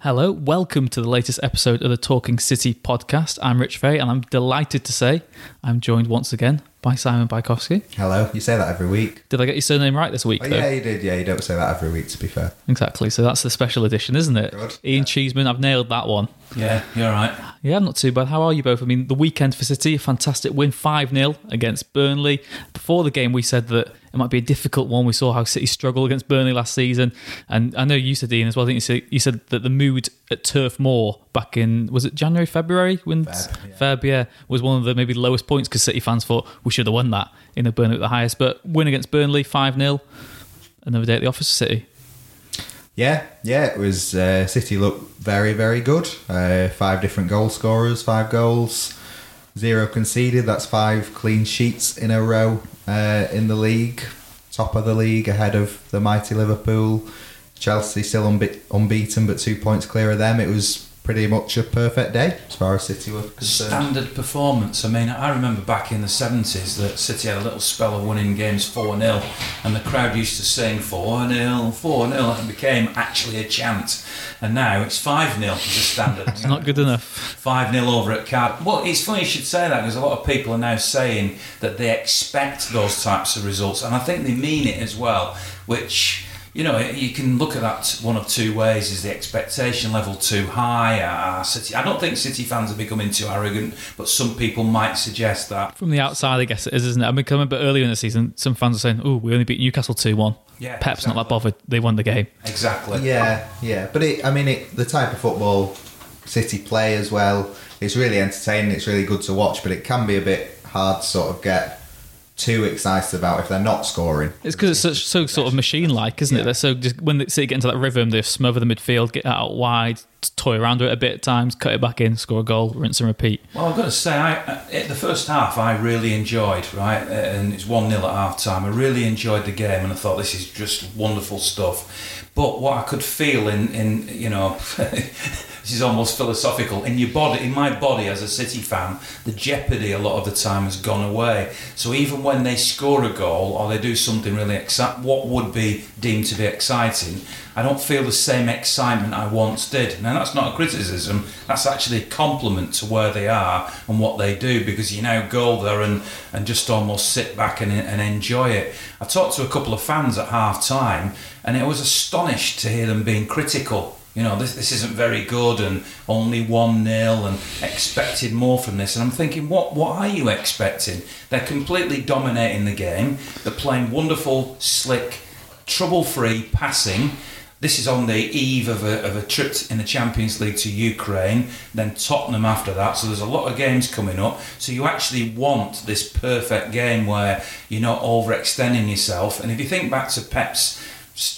Hello, welcome to the latest episode of the Talking City podcast. I'm Rich Fay, and I'm delighted to say I'm joined once again by Simon Bajkowski. Hello. You say that every week. Did I get your surname right this week? Oh, though? yeah, you did. Yeah, you don't say that every week, to be fair. Exactly. So that's the special edition, isn't it? Good. Ian Cheeseman, I've nailed that one. Yeah, you're right. Yeah, not too bad. How are you both? I mean, the weekend for City, a fantastic win 5 0 against Burnley. Before the game, we said that it might be a difficult one. We saw how City struggled against Burnley last season. And I know you said, Ian, as well. I think you said, you said that the mood at Turf Moor back in, was it January, February? When Feb, yeah. Feb, yeah, was one of the maybe lowest points because City fans thought we should have won that in the Burnley at the highest. But win against Burnley, 5 0. Another day at the office City. Yeah, yeah, it was. Uh, City looked very, very good. Uh, five different goal scorers, five goals, zero conceded. That's five clean sheets in a row uh, in the league. Top of the league, ahead of the mighty Liverpool. Chelsea still unbe- unbeaten, but two points clear of them. It was pretty much a perfect day as far as City were concerned. Standard performance. I mean, I remember back in the 70s that City had a little spell of winning games 4 0, and the crowd used to sing 4 0, 4 0, and it became actually a chant. And now it's 5 0 as a standard. It's not good enough. 5 0 over at Cardiff. Well, it's funny you should say that because a lot of people are now saying that they expect those types of results, and I think they mean it as well, which. You know, you can look at that one of two ways. Is the expectation level too high? Are City, I don't think City fans are becoming too arrogant, but some people might suggest that. From the outside, I guess it is, isn't it? I mean, I remember earlier in the season, some fans are saying, "Oh, we only beat Newcastle two one. Yeah, Pep's not that bothered. They won the game." Exactly. Yeah, yeah, but it, I mean, it, the type of football City play as well. It's really entertaining. It's really good to watch, but it can be a bit hard to sort of get too excited about if they're not scoring. It's because it's such, so sort of machine-like, isn't it? Yeah. They're so just when they City get into that rhythm, they smother the midfield, get out wide, toy around with it a bit at times, cut it back in, score a goal, rinse and repeat. Well, I've got to say, I, uh, at the first half, I really enjoyed, right? Uh, and it's 1 0 at half time. I really enjoyed the game and I thought this is just wonderful stuff. But what I could feel in, in you know, this is almost philosophical, in your body, in my body as a City fan, the jeopardy a lot of the time has gone away. So even when they score a goal or they do something really exciting, what would be deemed to be exciting, I don't feel the same excitement I once did. Now, that's not a criticism, that's actually a compliment to where they are and what they do because you now go there and, and just almost sit back and, and enjoy it. I talked to a couple of fans at half time and I was astonished to hear them being critical. You know, this, this isn't very good and only 1 0 and expected more from this. And I'm thinking, what, what are you expecting? They're completely dominating the game, they're playing wonderful, slick, trouble free passing. This is on the eve of a, of a trip in the Champions League to Ukraine, then Tottenham after that. So there's a lot of games coming up. So you actually want this perfect game where you're not overextending yourself. And if you think back to Pep's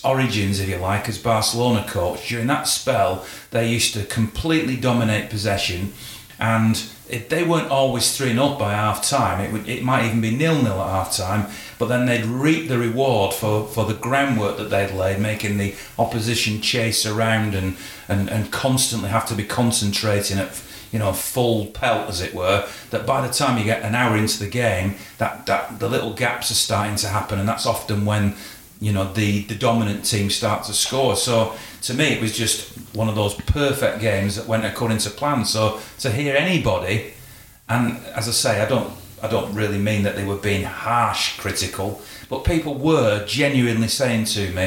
origins, if you like, as Barcelona coach, during that spell, they used to completely dominate possession. And it, they weren't always 3 0 by half time. It, it might even be nil nil at half time, but then they'd reap the reward for, for the groundwork that they'd laid, making the opposition chase around and, and, and constantly have to be concentrating at you know full pelt as it were that by the time you get an hour into the game that, that the little gaps are starting to happen and that's often when you know the the dominant team start to score so to me it was just one of those perfect games that went according to plan so to hear anybody and as I say I don't I don't really mean that they were being harsh critical but people were genuinely saying to me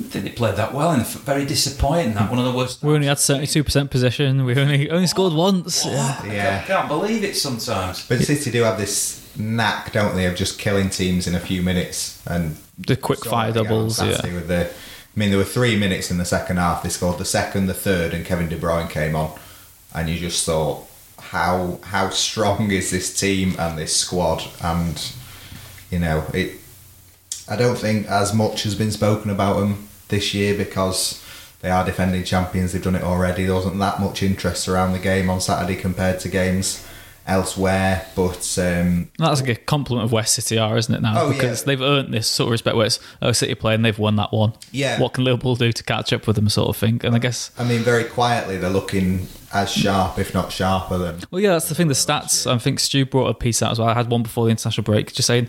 I think they played that well and very disappointing that one of the worst We only had seventy-two percent possession. We only only scored once. Yeah. Yeah. I can't believe it sometimes But City do have this knack, don't they, of just killing teams in a few minutes and The quick fire doubles. Yeah. With the, I mean, there were three minutes in the second half. They scored the second, the third, and Kevin De Bruyne came on, and you just thought, how how strong is this team and this squad? And you know, it. I don't think as much has been spoken about them this year because they are defending champions. They've done it already. There wasn't that much interest around the game on Saturday compared to games elsewhere, but. Um, That's like a compliment of West City are, isn't it now? Oh, because yeah. they've earned this sort of respect where it's oh City play and they've won that one. Yeah. What can Liverpool do to catch up with them, sort of thing? And I guess I mean, very quietly, they're looking as sharp, if not sharper, than Well, yeah, that's the thing. The stats. I think Stu brought a piece out as well. I had one before the international break, just saying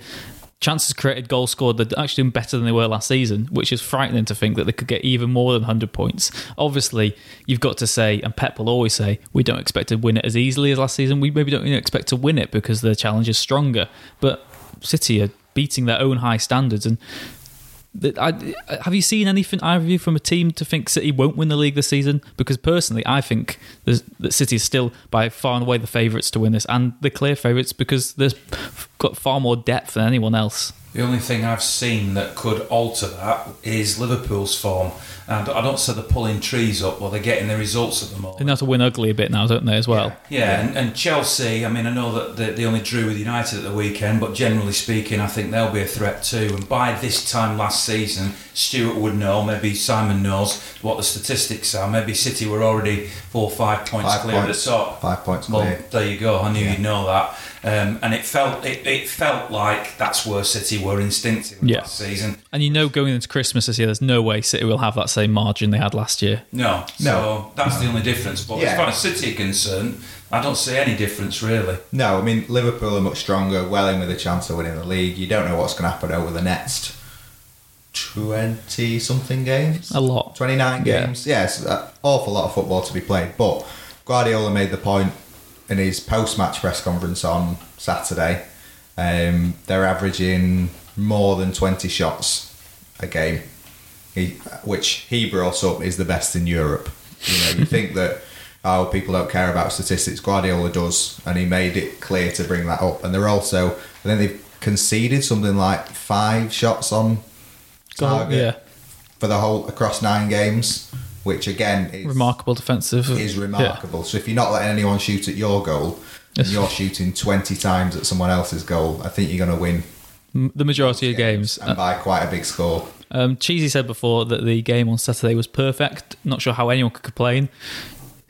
chances created, goals scored, they're actually doing better than they were last season, which is frightening to think that they could get even more than 100 points. Obviously, you've got to say, and Pep will always say, we don't expect to win it as easily as last season. We maybe don't expect to win it because the challenge is stronger. But City are beating their own high standards and I, have you seen anything either of you from a team to think City won't win the league this season? Because personally, I think that City is still by far and away the favourites to win this, and the clear favourites because they've got far more depth than anyone else. The only thing I've seen that could alter that is Liverpool's form. And I don't say they're pulling trees up, but they're getting the results at the moment. They have to win ugly a bit now, don't they, as well? Yeah, yeah. And, and, Chelsea, I mean, I know that they, they only drew with United at the weekend, but generally speaking, I think they'll be a threat too. And by this time last season, Stuart would know, maybe Simon knows what the statistics are. Maybe City were already four or five points five clear points, at the top. Five points well, clear. there you go. I knew Yeah. you'd know that. Um, and it felt it, it felt like that's where City were instinctively Yeah. last season. And you know, going into Christmas this year, there's no way City will have that same margin they had last year. No, No. so that's the only difference. But Yeah. as far as City are concerned, I don't see any difference really. No, I mean Liverpool are much stronger, well in with a chance of winning the league. You don't know what's going to happen over the next twenty something games. A lot. Twenty nine Yeah. games. Yes, an awful lot of football to be played. But Guardiola made the point in his post match press conference on Saturday. Um, they're averaging more than twenty shots a game, he, which he brought up is the best in Europe. You know, you think that oh people don't care about statistics. Guardiola does, and he made it clear to bring that up. And they're also, I think they've conceded something like five shots on Goal, target yeah. for the whole across nine games, which again is Remarkable defensive. is remarkable. So if you're not letting anyone shoot at your goal, and you're shooting twenty times at someone else's goal, I think you're going to win The majority of games. and by quite a big score. Um, Cheesy said before that the game on Saturday was perfect. Not sure how anyone could complain.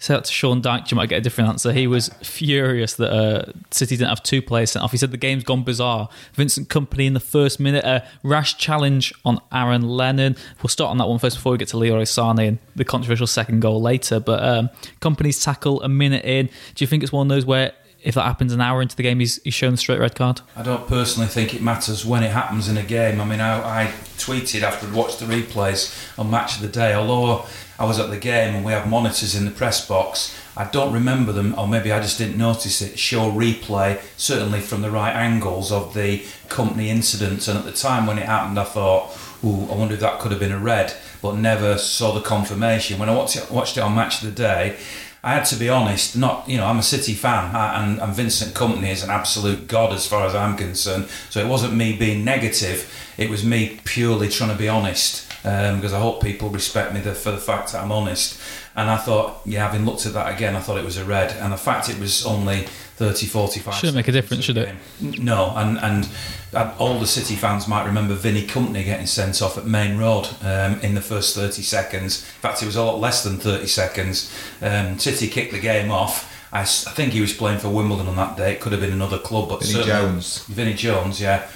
Said that to Sean Dyche, you might get a different answer. He was furious that uh, City didn't have two players sent off. He said the game's gone bizarre. Vincent Kompany in the first minute, a rash challenge on Aaron Lennon. We'll start on that one first before we get to Leroy Sane and the controversial second goal later. But um, Kompany's tackle a minute in. Do you think it's one of those where if that happens an hour into the game, he's, he's shown the straight red card? I don't personally think it matters when it happens in a game. I mean, I, I tweeted after I'd watched the replays on Match of the Day, although I was at the game and we have monitors in the press box, I don't remember them, or maybe I just didn't notice it, show replay, certainly from the right angles of the Kompany incidents. And at the time when it happened, I thought, ooh, I wonder if that could have been a red, but never saw the confirmation. When I watched it, watched it on Match of the Day, I had to be honest. Not you know, I'm a City fan, and, and Vincent Kompany is an absolute god as far as I'm concerned. So it wasn't me being negative; it was me purely trying to be honest. Um, because I hope people respect me for the fact that I'm honest. And I thought, yeah, having looked at that again, I thought it was a red. And the fact it was only 30, 45 Shouldn't make a difference, should the it? No, and and uh, all the City fans might remember Vinny Kompany getting sent off at Maine Road um, in the first 30 seconds. In fact, it was a lot less than 30 seconds. Um, City kicked the game off. I think he was playing for Wimbledon on that day. It could have been another club, but Vinnie Jones. Vinnie Jones, yeah.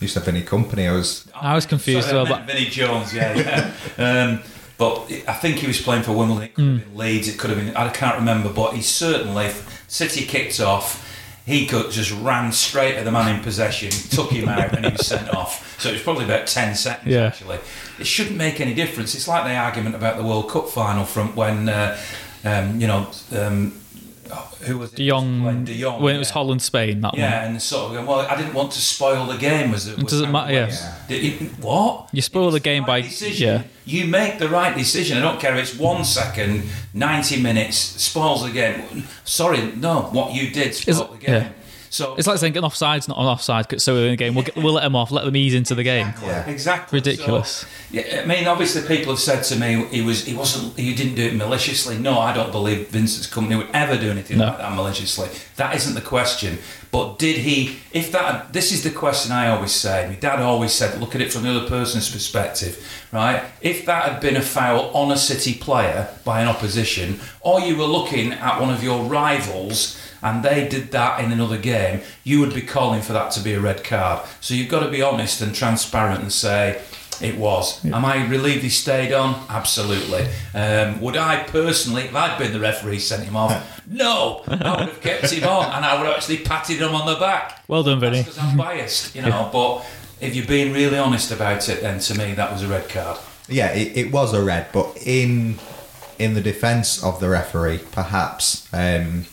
Used to have any company. I was I was confused Sorry, as I well, meant Vinnie Jones, yeah, yeah. um, but I think he was playing for Wimbledon. It could Hmm. have been Leeds. It could have been. I can't remember, but he certainly City kicked off. He could just ran straight at the man in possession, took him out, and he was sent off. So it was probably about ten seconds. Yeah. Actually, it shouldn't make any difference. It's like the argument about the World Cup final from when uh, um, you know um, Oh, who was it? De Jong, When De Jong, when it was yeah. Holland Spain, that one. Yeah, and sort of going, well, I didn't want to spoil the game. Was it? It doesn't matter, yeah. It- what? You spoil the game right by- decision. yeah. You make the right decision. I don't care if it's one second, ninety minutes, spoils the game. Sorry, no. What you did spoiled the game. yeah. So It's like saying an offside's not an offside, so we're in the game we'll, get, we'll let them off, let them ease into the game. Yeah. Exactly. Ridiculous. So, yeah, I mean, obviously, people have said to me he was he wasn't he didn't do it maliciously. No, I don't believe Vincent's Kompany would ever do anything No. like that maliciously. That isn't the question. But did he? If that, this is the question I always say. My dad always said, look at it from the other person's perspective, right? If that had been a foul on a City player by an opposition, or you were looking at one of your rivals and they did that in another game, you would be calling for that to be a red card. So you've got to be honest and transparent and say it was. Am I relieved he stayed on? Absolutely. Um, would I personally, if I'd been the referee, sent him off? No, I would have kept him on and I would have actually patted him on the back. Well done, Vinny. Because I'm biased, you know. But if you're being really honest about it, then to me that was a red card. Yeah, it, it was a red, but in in the defence of the referee, perhaps. Um,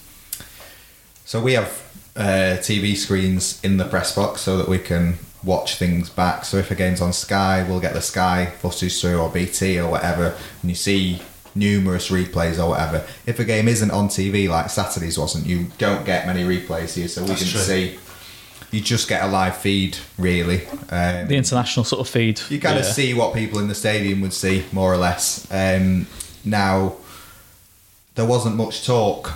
so we have uh, TV screens in the press box so that we can watch things back. So if a game's on Sky, we'll get the Sky footage through or BT or whatever, and you see numerous replays or whatever. If a game isn't on TV like Saturday's wasn't, you don't get many replays here, so we That's didn't true. see. You just get a live feed, really. Um, The international sort of feed. you kind of see what people in the stadium would see, more or less. Um, now, there wasn't much talk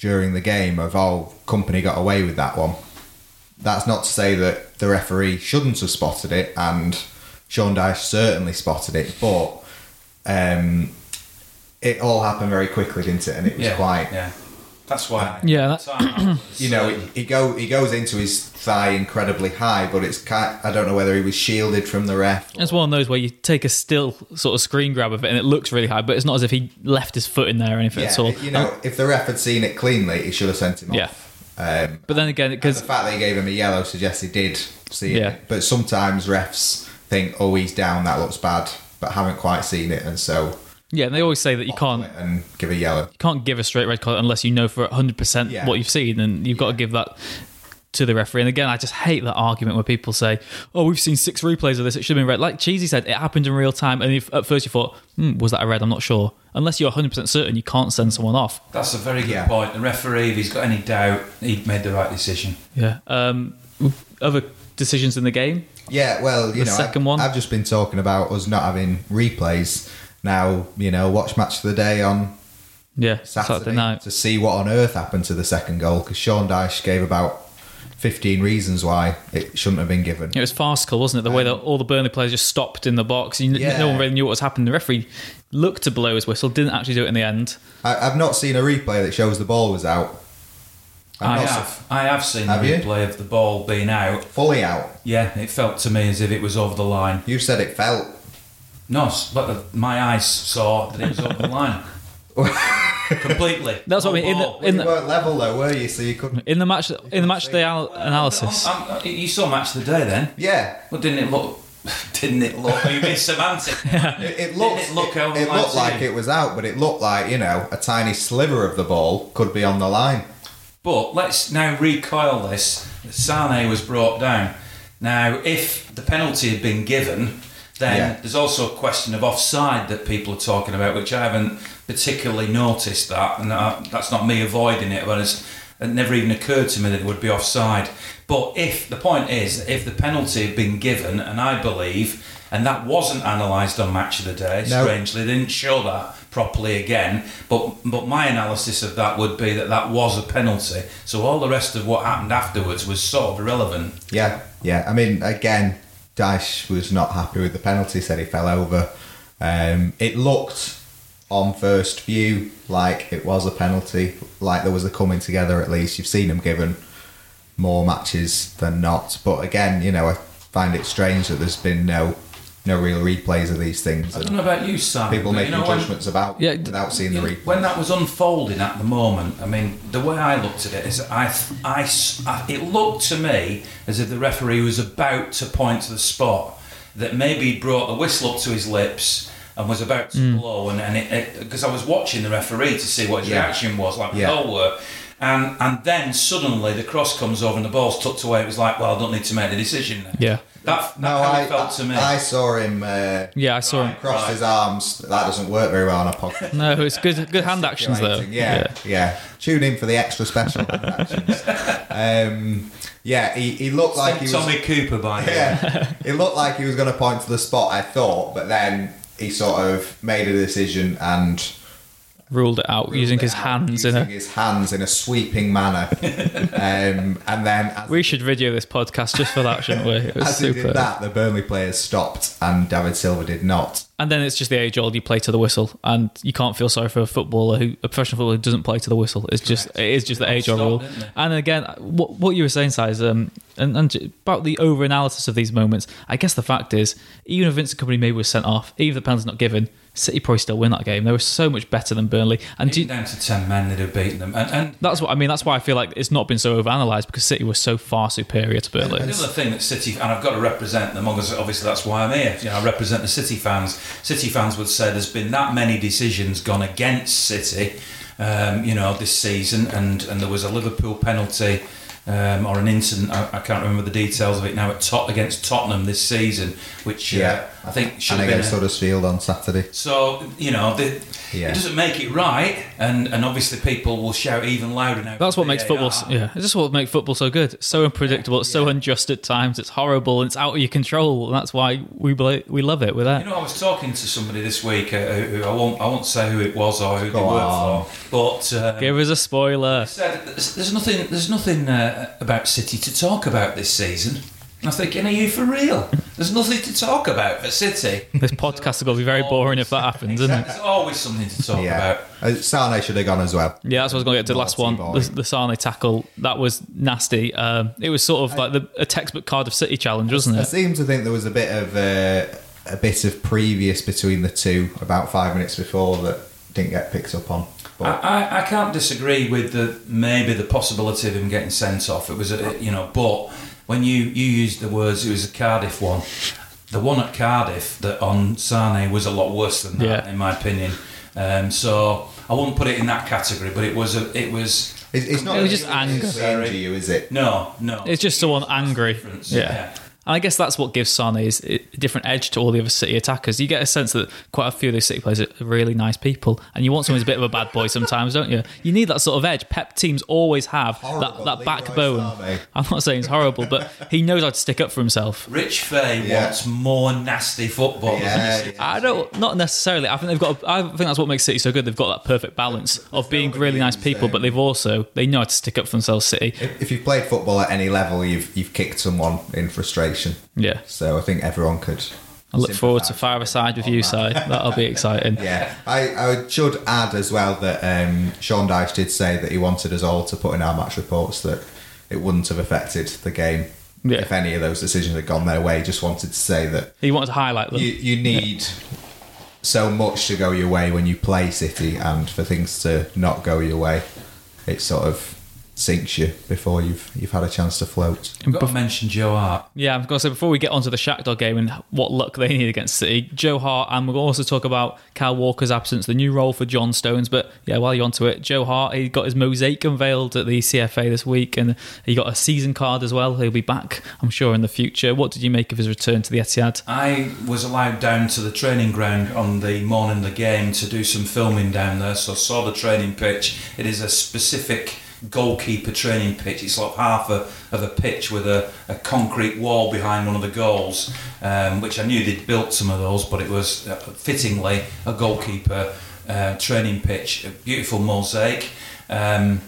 during the game of, oh, Kompany got away with that one. That's not to say that the referee shouldn't have spotted it, and Sean Dyche certainly spotted it, but um, it all happened very quickly, didn't it? And it was yeah, quite yeah. That's why. Yeah, That's you know, he, he go he goes into his thigh incredibly high, but it's kind. I don't know whether he was shielded from the ref. It's one of those where you take a still sort of screen grab of it and it looks really high, but it's not as if he left his foot in there or anything Yeah, at all. you know, if the ref had seen it cleanly, he should have sent him Yeah. off. Um, But then again, because the fact that he gave him a yellow suggests he did see Yeah. it. But sometimes refs think, "Oh, he's down. That looks bad," but haven't quite seen it, and so yeah, and they always say that you can't and give a yellow. you can't give a straight red card unless you know for 100% Yeah. what you've seen and you've got to give that to the referee and again i just hate that argument where people say oh we've seen six replays of this it should have been red like cheesy said it happened in real time and if at first you thought hmm, was that a red i'm not sure unless you're 100% certain you can't send someone off That's a very good Yeah. point. The referee, if he's got any doubt, he made the right decision. yeah um other decisions in the game Yeah, well, you The know, second I, one? I've just been talking about us not having replays. Now, you know, watch match of the day on yeah Saturday, saturday, night to see what on earth happened to the second goal because Sean Dyche gave about 15 reasons why it shouldn't have been given. it was farcical wasn't it the way that all the burnley players just stopped in the box you, Yeah. no one really knew what was happening the referee looked to blow his whistle didn't actually do it in the end I, I've not seen a replay that shows the ball was out. I've I not se- have. I have seen Have the you? replay of the ball being out. fully out. Yeah, it felt to me as if it was over the line. You said it felt. No, s- but the, my eyes saw that it was over the line. Completely. That's what I mean, in the- ball. in you weren't level though, were you? So you couldn't. in the match in the match day al- analysis Um, um, you saw match of the day then? Yeah, Well, didn't it look? Didn't it look? You mean semantic? it, it looked. it look it, it looked like it was out, but it looked like you know a tiny sliver of the ball could be on the line. But let's now recoil this. Sane was brought down. Now, if the penalty had been given, then Yeah. there's also a question of offside that people are talking about, which I haven't particularly noticed that, and that's not me avoiding it, but it's, it never even occurred to me that it would be offside. But if the point is, if the penalty had been given, and I believe, and that wasn't analysed on Match of the Day, No. strangely, they didn't show that properly again. But but my analysis of that would be that that was a penalty. So all the rest of what happened afterwards was sort of irrelevant. Yeah, yeah. I mean, again, Dyche was not happy with the penalty. Said he fell over. Um, it looked on first view like it was a penalty, like there was a coming together. At least you've seen him given more matches than not. But again, you know, I find it strange that there's been no no real replays of these things I don't know about you, Sam. people making you know, when- judgments about Yeah, without seeing the know, replay. when that was unfolding at the moment, I mean, the way I looked at it is, I, I, I- it looked to me as if the referee was about to point to the spot that maybe he brought the whistle up to his lips and was about to mm. blow, and and it because I was watching the referee to see what his Yeah. reaction was, like we Yeah. all were. And, and then suddenly the cross comes over and the ball's tucked away. It was like, well, I don't need to make the decision now. Yeah. That, that no, I, it felt to me. I saw him. Uh, Yeah, I saw him. cross his arms. That doesn't work very well on a podcast. No, it's good. Good hand actions though. Gesticulating, Yeah, yeah, Tune in for the extra special hand actions. Um, yeah, he, he looked like he was. Tommy Cooper by. Yeah, it looked like he was going to point to the spot. I thought, but then he sort of made a decision and Ruled it out using ruled his out hands using in a. his hands in a sweeping manner. um, and then We should video this podcast just for that, shouldn't we? It was as he did that, the Burnley players stopped, and David Silva did not. And then it's just the age old you play to the whistle, and you can't feel sorry for a footballer who a professional footballer who doesn't play to the whistle. It's just it is just the age old rule. And again, what what you were saying, Si, is um, and, and about the over analysis of these moments. I guess the fact is, even if Vincent Kompany maybe was sent off, even if the penalty's not given, City probably still win that game. They were so much better than Burnley, and do down to ten men, they'd have beaten them. And, and that's what I mean. That's why I feel like it's not been so overanalyzed because City was so far superior to Burnley. The other thing that City, and I've got to represent them, obviously that's why I'm here. You know, I represent the City fans. City fans would say there's been that many decisions gone against City, um, you know, this season, and and there was a Liverpool penalty. Um, or an incident, I, I can't remember the details of it now, at Tot against Tottenham this season, which uh, Yeah. I think should and have been. against a- Huddersfield on Saturday. so you know, the, Yeah. it doesn't make it right, and and obviously people will shout even louder now. That's what makes football. VAR. Yeah, it's just what makes football so good. It's so unpredictable. It's so unjust at times. It's horrible. and It's out of your control. And that's why we bel- we love it. With that, You know, I was talking to somebody this week. Uh, who I won't, I won't say who it was or who they Go on. worked for, but uh, give us a spoiler. said there's, there's nothing, there's nothing uh, about City to talk about this season. And I was thinking, are you for real? There's nothing to talk about for City. This podcast is going to be very boring if that happens, isn't it? There's always something to talk Yeah. about. Uh, Sane should have gone as well. Yeah, that's what I was going to get to. The last one, Naughty the, boy. the Sane tackle, that was nasty. Um, it was sort of like the, a textbook Cardiff City challenge, wasn't it? I seem to think there was a bit of uh, a bit of previous between the two about five minutes before that didn't get picked up on. I, But I, I can't disagree with the maybe the possibility of him getting sent off. It was a, you know, but when you you used the words, it was a Cardiff one. The one at Cardiff that on Sane was a lot worse than that, Yeah. in my opinion. Um, so I wouldn't put it in that category, but it was a, it was it's, it's not It was just it's anger. injure you, is it? no, no. It's just someone angry. Yeah. yeah. And I guess that's what gives Sane is a different edge to all the other City attackers. You get a sense that quite a few of those City players are really nice people, and you want someone who's a bit of a bad boy sometimes, don't you? You need that sort of edge. Pep teams always have Horrible, that, that backbone. Sane. I'm not saying it's horrible, but he knows how to stick up for himself. Rich Fay Yeah. wants more nasty football. Yeah, yeah. I don't, not necessarily. I think they've got. I think that's what makes City so good. They've got that perfect balance of being really nice people, eh? but they've also they know how to stick up for themselves. City, If, if you've played football at any level, you've you've kicked someone in frustration. Yeah. So I think everyone could. I look forward to five aside with you, that. side. That'll be exciting. Yeah, I, I should add as well that um, Sean Dyche did say that he wanted us all to put in our match reports that it wouldn't have affected the game Yeah. if any of those decisions had gone their way. He just wanted to say that He wanted to highlight them. you, you need so much to go your way when you play City, and for things to not go your way, it sort of sinks you before you've you've had a chance to float. I've got to mention Joe Hart. Yeah, I'm going to say before we get onto the Shakhtar game and what luck they need against City, Joe Hart, and we'll also talk about Kyle Walker's absence, the new role for John Stones. But yeah, while you're onto it, Joe Hart, he got his mosaic unveiled at the CFA this week, and he got a season card as well. He'll be back, I'm sure, in the future. What did you make of his return to the Etihad? I was allowed down to the training ground on the morning of the game to do some filming down there, so I saw the training pitch. It is a specific goalkeeper training pitch. It's like half a, of a pitch with a, a concrete wall behind one of the goals, um, which I knew they'd built some of those, but it was uh, fittingly a goalkeeper uh, training pitch, a beautiful mosaic. Um,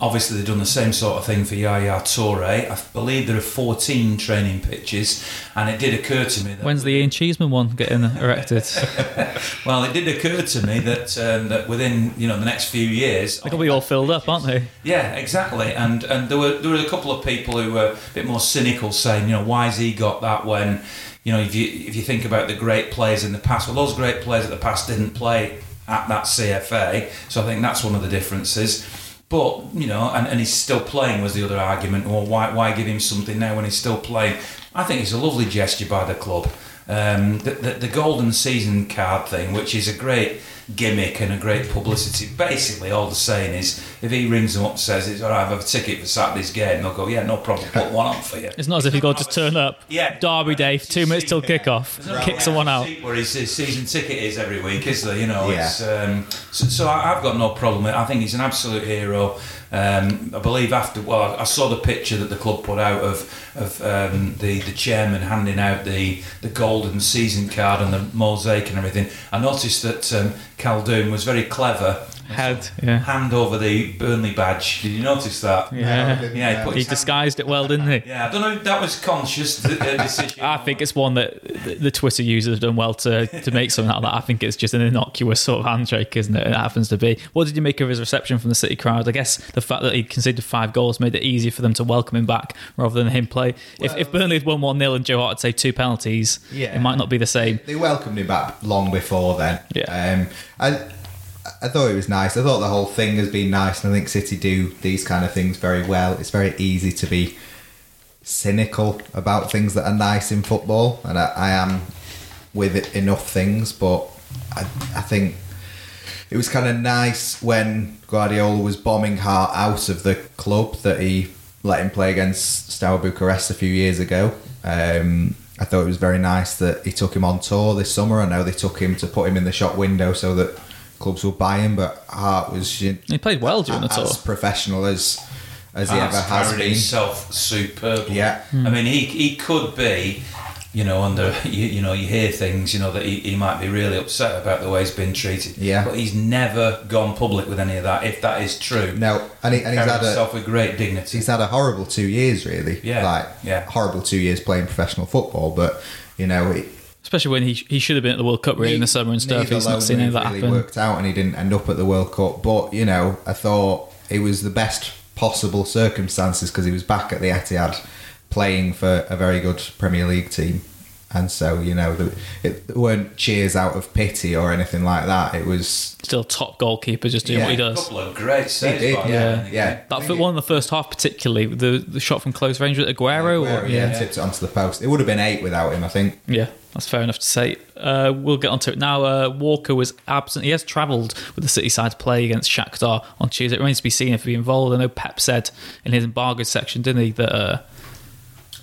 Obviously, they've done the same sort of thing for Yaya Toure. I believe there are 14 training pitches, and it did occur to me that When's the Ian Cheeseman one getting erected? well, it did occur to me that um, that within you know the next few years, They'll be all filled up, aren't they? yeah, exactly. And and there were there were a couple of people who were a bit more cynical, saying, you know, why's he got that when, you know, if you if you think about the great players in the past, well, those great players at the past didn't play at that CFA, so I think that's one of the differences. But you know, and, and he's still playing was the other argument. Well, why why give him something now when he's still playing? I think it's a lovely gesture by the club. Um, the, the, the golden season card thing, which is a great gimmick and a great publicity. Basically, all they're saying is if he rings them up and says, it's all right, I have a ticket for Saturday's game, they'll go, yeah, no problem, put one on for you. It's not as if you've got to just turn up. Yeah. Derby day, two minutes till kick-off, There's no kick way someone out. Where his, his season ticket is every week, is there? You know, Yeah. it's um, so, so I- I've got no problem. with it. I think he's an absolute hero. Um, I believe after well, I- I saw the picture that the club put out of of um, the the chairman handing out the the golden season card and the mosaic and everything. I noticed that um, Caldoon was very clever Head, yeah. hand over the Burnley badge. Did you notice that? Yeah. Yeah, he He his hand- disguised it well, didn't he? Yeah, I don't know if that was conscious the, the decision. I think it's one that the- the Twitter users have done well to, to make something out of that. I think it's just an innocuous sort of handshake, isn't it? It happens to be. What did you make of his reception from the City crowd? I guess the fact that he conceded five goals made it easier for them to welcome him back rather than him play. if, if Burnley had won 1 0 and Joe Hart had, say, two penalties, Yeah. it might not be the same. They welcomed him back long before then. Yeah. Um, I, I thought it was nice. I thought the whole thing has been nice, and I think City do these kind of things very well. It's very easy to be cynical about things that are nice in football, and I, I am with it enough things, but I, I think it was kind of nice when Guardiola was bombing Hart out of the club that he let him play against Steaua Bucharest a few years ago. Um, I thought it was very nice that he took him on tour this summer. I know they took him to put him in the shop window so that clubs would buy him, but Hart was you He played well during the tour. as tour. professional as as he Hart's ever has been. himself superbly. Yeah. Hmm. I mean, he he could be, you know, under you, you know, you hear things, you know, that he, he might be really upset about the way he's been treated. Yeah. But he's never gone public with any of that. If that is true, No, and, he, and he's carried had a himself with great dignity. he's had a horrible two years, really. Yeah, like yeah. horrible two years playing professional football. But you know, it, Especially when he he should have been at the World Cup really in the summer and stuff. neither He's not seen any of that really happen. worked out, and he didn't end up at the World Cup. But you know, I thought it was the best possible circumstances because he was back at the Etihad, playing for a very good Premier League team. And so, you know, the, it weren't cheers out of pity or anything like that. It was Still top goalkeeper, just doing Yeah. what he does. A does. couple of great saves. did, by yeah, yeah. That for one in the first half, particularly the the shot from close range with Aguero. Aguero, or, yeah, tipped it onto the post. It would have been eight without him, I think. Yeah, that's fair enough to say. Uh, we'll get onto it now. Uh, Walker was absent. He has travelled with the City side to play against Shakhtar on Tuesday. It remains to be seen if he'll be involved. I know Pep said in his embargo section, didn't he, that uh,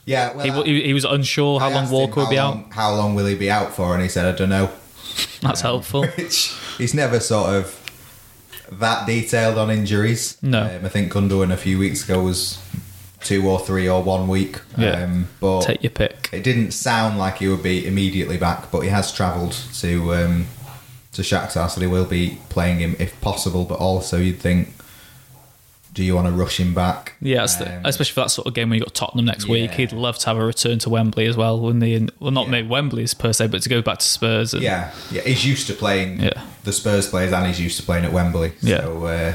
Yeah, well, he, he, he was unsure how I long Walker would be how out. How long will he be out for? And he said, I don't know. That's helpful. Which he's never sort of that detailed on injuries. No. um, I think Gundogan a few weeks ago was two or three or one week. Yeah. um, but Take your pick. it didn't sound like he would be immediately back. But he has travelled to um, to Shakhtar, so they will be playing him if possible. But also, you'd think, do you want to rush him back? Yeah, it's the- Um, especially for that sort of game when you got Tottenham next week. He'd love to have a return to Wembley as well, wouldn't he? And, well, not Yeah. maybe Wembley's per se, but to go back to Spurs. And, Yeah, yeah, he's used to playing Yeah. the Spurs players, and he's used to playing at Wembley. Yeah. So uh,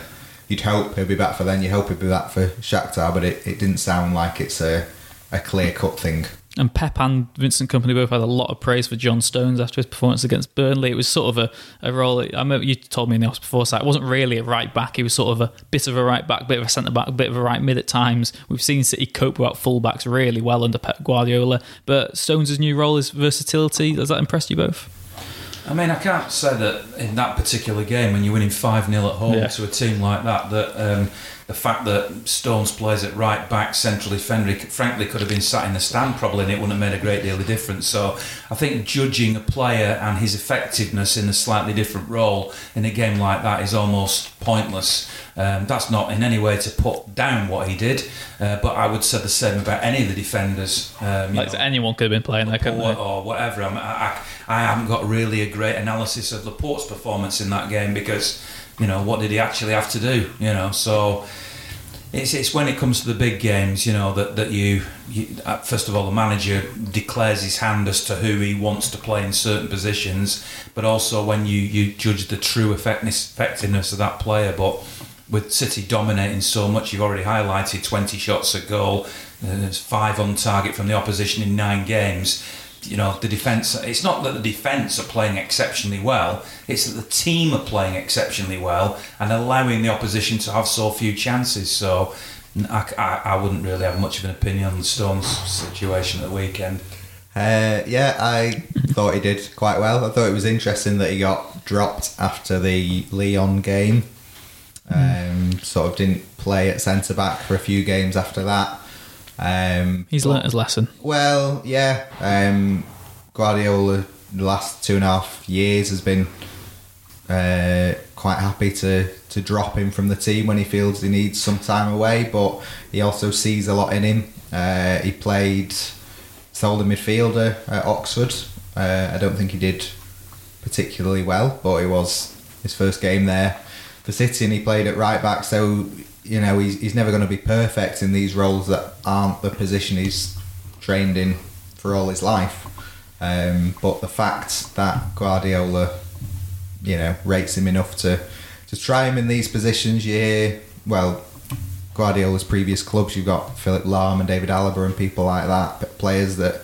you'd hope he'll be back for then. You hope he'll be back for Shakhtar, but it, it didn't sound like it's a a clear cut thing. And Pep and Vincent Kompany both had a lot of praise for John Stones after his performance against Burnley. It was sort of a, a role. I remember you told me in the house before, so it wasn't really a right back. He was sort of a bit of a right back, bit of a centre back, a bit of a right mid at times. We've seen City cope without full backs really well under Pep Guardiola. But Stones' new role is versatility. Does that impress you both? I mean, I can't say that in that particular game when you're winning 5 0 at home Yeah. to a team like that, that um, the fact that Stones plays at right back, central defender, he frankly could have been sat in the stand probably and it wouldn't have made a great deal of difference. So I think judging a player and his effectiveness in a slightly different role in a game like that is almost pointless. Um, that's not in any way to put down what he did, uh, but I would say the same about any of the defenders. Um, Like know anyone could have been playing there, couldn't or, they? or whatever. I, I, I haven't got really a great analysis of Laporte's performance in that game because, you know, what did he actually have to do? You know, so it's, it's when it comes to the big games, you know, that, that you, you uh, first of all, the manager declares his hand as to who he wants to play in certain positions, but also when you, you judge the true effectiveness, effectiveness of that player. But with City dominating so much, you've already highlighted 20 shots at goal, uh, there's five on target from the opposition in nine games. You know, the defence, it's not that the defence are playing exceptionally well, it's that the team are playing exceptionally well and allowing the opposition to have so few chances. So I, I, I wouldn't really have much of an opinion on the Stones situation at the weekend. Uh, yeah, I thought he did quite well. I thought it was interesting that he got dropped after the Leon game. Um, Sort of didn't play at centre back for a few games after that. Um, He's learnt his lesson. Well, yeah. Um, Guardiola, the last two and a half years, has been uh, quite happy to, to drop him from the team when he feels he needs some time away, but he also sees a lot in him. Uh, he played solid midfielder at Oxford. Uh, I don't think he did particularly well, but it was his first game there. For City, and he played at right back. So you know he's he's never going to be perfect in these roles that aren't the position he's trained in for all his life. Um, but the fact that Guardiola, you know, rates him enough to to try him in these positions, you hear well. Guardiola's previous clubs, you've got Philipp Lahm and David Alaba and people like that, players that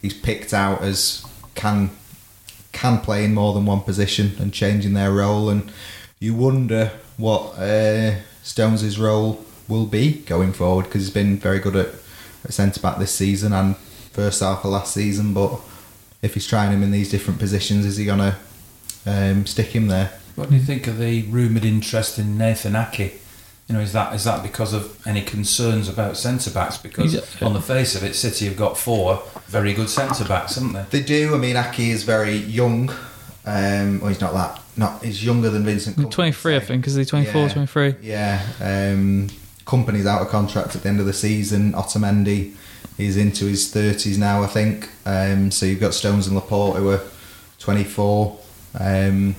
he's picked out as can can play in more than one position and changing their role. And you wonder what uh, Stones' role will be going forward because he's been very good at, at centre back this season and first half of last season. But if he's trying him in these different positions, is he gonna um, stick him there? What do you think of the rumoured interest in Nathan Aké? You know, is that is that because of any concerns about centre backs? Because He's- on the face of it, City have got four very good centre backs, haven't they? They do. I mean, Aké is very young. Um, well, he's not that. Not he's younger than Vincent. Kompany, 23, I think. Is he 24, Yeah. 23? Yeah. Um, Kompany's out of contract at the end of the season. Otamendi is into his thirties now, I think. Um, so you've got Stones and Laporte who are twenty four. Um,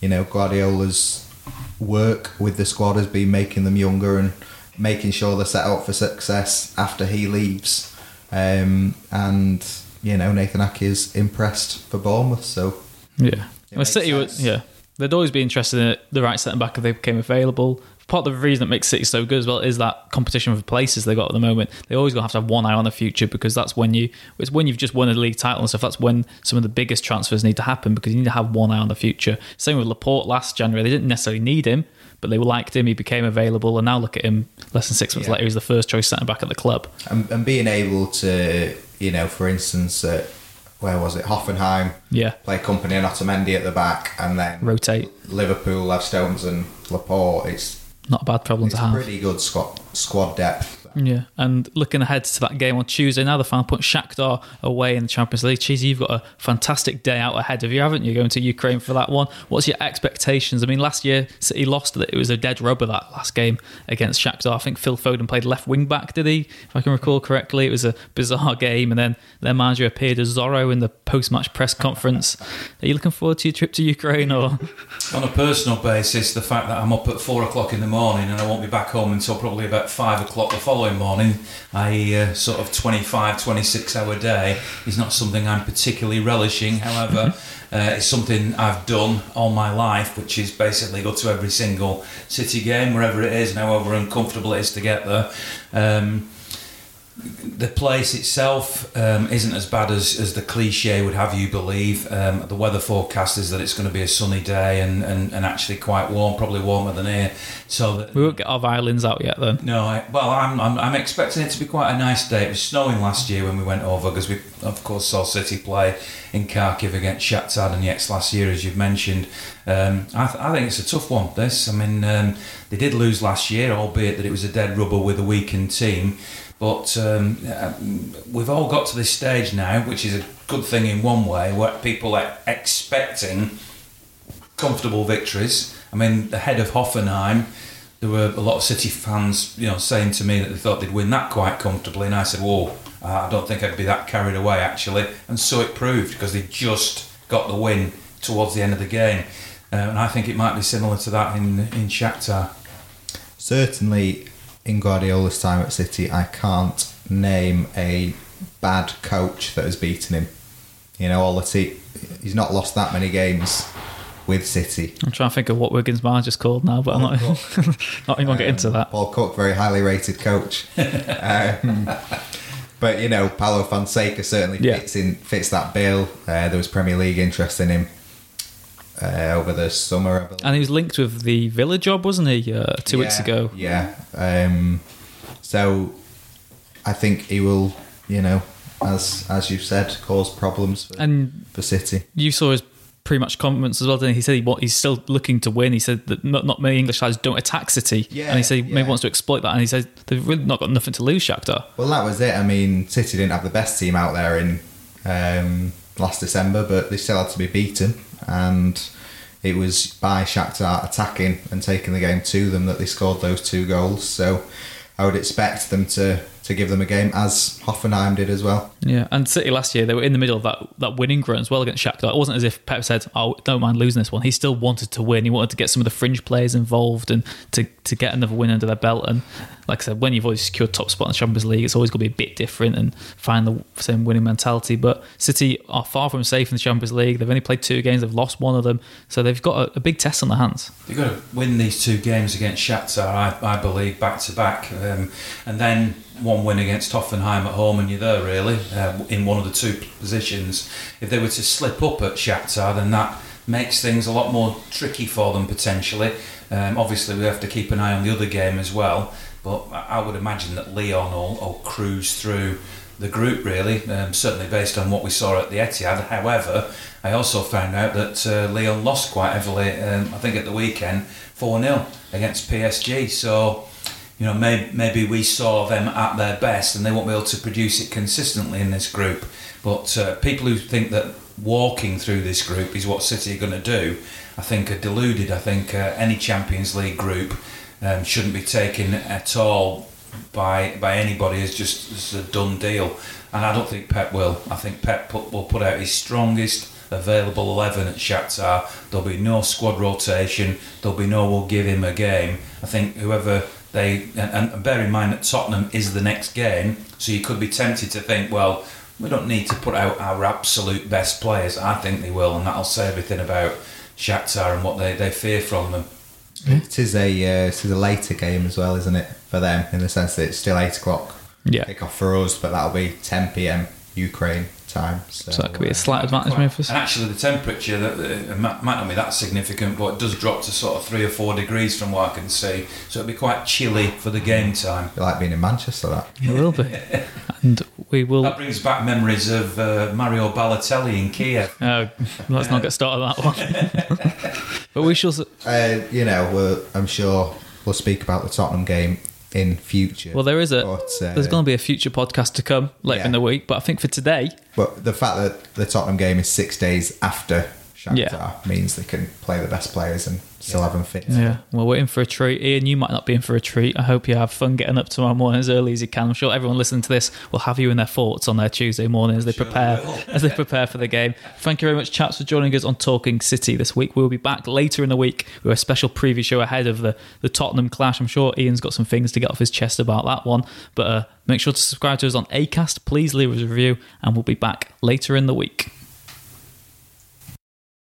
you know, Guardiola's work with the squad has been making them younger and making sure they're set up for success after he leaves. Um, and you know, Nathan Aké is impressed for Bournemouth. So Yeah. Well, City, would, sense. yeah, they'd always be interested in the right centre back if they became available. Part of the reason that makes City so good as well is that competition for places they got at the moment. They always gonna have to have one eye on the future because that's when you it's when you've just won a league title and stuff. That's when some of the biggest transfers need to happen because you need to have one eye on the future. Same with Laporte last January. They didn't necessarily need him, but they liked him. He became available, and now look at him. Less than six months Yeah. later, he's the first choice centre back at the club. and, and being able to, you know, for instance, uh, where was it? Hoffenheim Yeah, play Kompany and Otamendi at the back, and then rotate. Liverpool have Stones and Laporte. It's Not a bad problem it's to have. pretty good squad squad depth. Yeah, and looking ahead to that game on Tuesday, now the final point Shakhtar away in the Champions League. Cheesy, you've got a fantastic day out ahead of you, haven't you? Going to Ukraine for that one. What's your expectations? I mean, last year City lost it. It was a dead rubber that last game against Shakhtar. I think Phil Foden played left wing back, did he? If I can recall correctly, it was a bizarre game, and then their manager appeared as Zorro in the post-match press conference. Are you looking forward to your trip to Ukraine, or On a personal basis, the fact that I'm up at four o'clock in the morning and I won't be back home until probably about five o'clock the following morning, i.e., uh, sort of 25, 26 hour day, is not something I'm particularly relishing. However, uh, it's something I've done all my life, which is basically go to every single City game, wherever it is, and however uncomfortable it is to get there. Um, the place itself um, isn't as bad as, as the cliche would have you believe. Um, the weather forecast is that it's going to be a sunny day and, and, and actually quite warm, probably warmer than here. So that, we won't get our violins out yet? Then no, I, well, I'm, I'm, I'm expecting it to be quite a nice day. It was snowing last year when we went over because we, of course, saw City play in Kharkiv against Shakhtar Donetsk last year, as you've mentioned. Um, I, th- I think it's a tough one. This, I mean, um, they did lose last year, albeit that it was a dead rubber with a weakened team. But um, uh, we've all got to this stage now, which is a good thing in one way, where people are expecting comfortable victories. I mean, the head of Hoffenheim, there were a lot of City fans, you know, saying to me that they thought they'd win that quite comfortably, and I said, "Whoa, I don't think I'd be that carried away actually." And so it proved because they just got the win towards the end of the game, uh, and I think it might be similar to that in in Shakhtar. Certainly, in Guardiola's time at City, I can't name a bad coach that has beaten him. You know, all the te- he's not lost that many games with City. I'm trying to think of what Wigan's manager's called now, but I'm not not even gonna get into that. Paul Cook, very highly rated coach. um, but you know, Paulo Fonseca certainly Yeah. fits in fits that bill. Uh, there was Premier League interest in him uh, over the summer. And he was linked with the Villa job, wasn't he? Uh, two weeks ago. Yeah. Um, so I think he will, you know, as as you've said, cause problems for, And for City. you saw his pretty much comments as well. Didn't he? he said he, wa- he's still looking to win. He said that not, not many English sides don't attack City, Yeah, and he said he maybe yeah. wants to exploit that. And he said they've really not got nothing to lose. Shakhtar. Well, that was it. I mean, City didn't have the best team out there in um, last December, but they still had to be beaten, and it was by Shakhtar attacking and taking the game to them that they scored those two goals. So I would expect them to to give them a game, as Hoffenheim did as well. Yeah, and City last year they were in the middle of that, that winning run as well against Shakhtar. It wasn't as if Pep said, "Oh, don't mind losing this one." He still wanted to win. He wanted to get some of the fringe players involved and to, to get another win under their belt. And like I said, when you've always secured top spot in the Champions League, it's always going to be a bit different and find the same winning mentality. But City are far from safe in the Champions League. They've only played two games. They've lost one of them, so they've got a, a big test on their hands. They've got to win these two games against Shakhtar, I, I believe, back to back, um, and then one win against Hoffenheim at home, and you're there really uh, in one of the two positions. If they were to slip up at Shakhtar, then that makes things a lot more tricky for them potentially. Um, obviously, we have to keep an eye on the other game as well, but I would imagine that Lyon will, will cruise through the group really, um, certainly based on what we saw at the Etihad. However, I also found out that uh, Lyon lost quite heavily, um, I think at the weekend, 4 0 against PSG. So, you know, maybe, maybe we saw them at their best and they won't be able to produce it consistently in this group. But uh, people who think that walking through this group is what City are going to do, I think are deluded. I think uh, any Champions League group um, shouldn't be taken at all by by anybody as just as a done deal. And I don't think Pep will. I think Pep put, will put out his strongest available 11 at Shakhtar. There'll be no squad rotation. There'll be no we'll give him a game. I think whoever they and, and bear in mind that Tottenham is the next game, so you could be tempted to think, well, we don't need to put out our absolute best players. I think they will, and that'll say everything about Shakhtar and what they, they fear from them. It is a uh, it is a later game as well, isn't it, for them in the sense that it's still eight o'clock Yeah. kick off for us, but that'll be ten p.m. Ukraine time. So, So that could be a slight advantage maybe for us. And actually, the temperature that it might might not be that significant, but it does drop to sort of three or four degrees from what I can see. So it'll be quite chilly for the game time. Be like being in Manchester. That It will be. And we will. That brings back memories of uh, Mario Balotelli in Kiev. Oh, let's not get started on that one. but we shall. uh, you know, we're, I'm sure we'll speak about the Tottenham game in future. Well, there is a. But, uh, there's going to be a future podcast to come later Yeah. in the week. But I think for today, But the fact that the Tottenham game is six days after Shakhtar Yeah. means they can play the best players and still have them fit. yeah, well, we're in for a treat. Ian, you might not be in for a treat. I hope you have fun getting up tomorrow morning as early as you can. I'm sure everyone listening to this will have you in their thoughts on their Tuesday morning as they Sure prepare as they prepare for the game. Thank you very much, chaps, for joining us on Talking City this week. We'll be back later in the week with a special preview show ahead of the the Tottenham clash. I'm sure Ian's got some things to get off his chest about that one, but uh, make sure to subscribe to us on Acast. Please leave us a review, and we'll be back later in the week.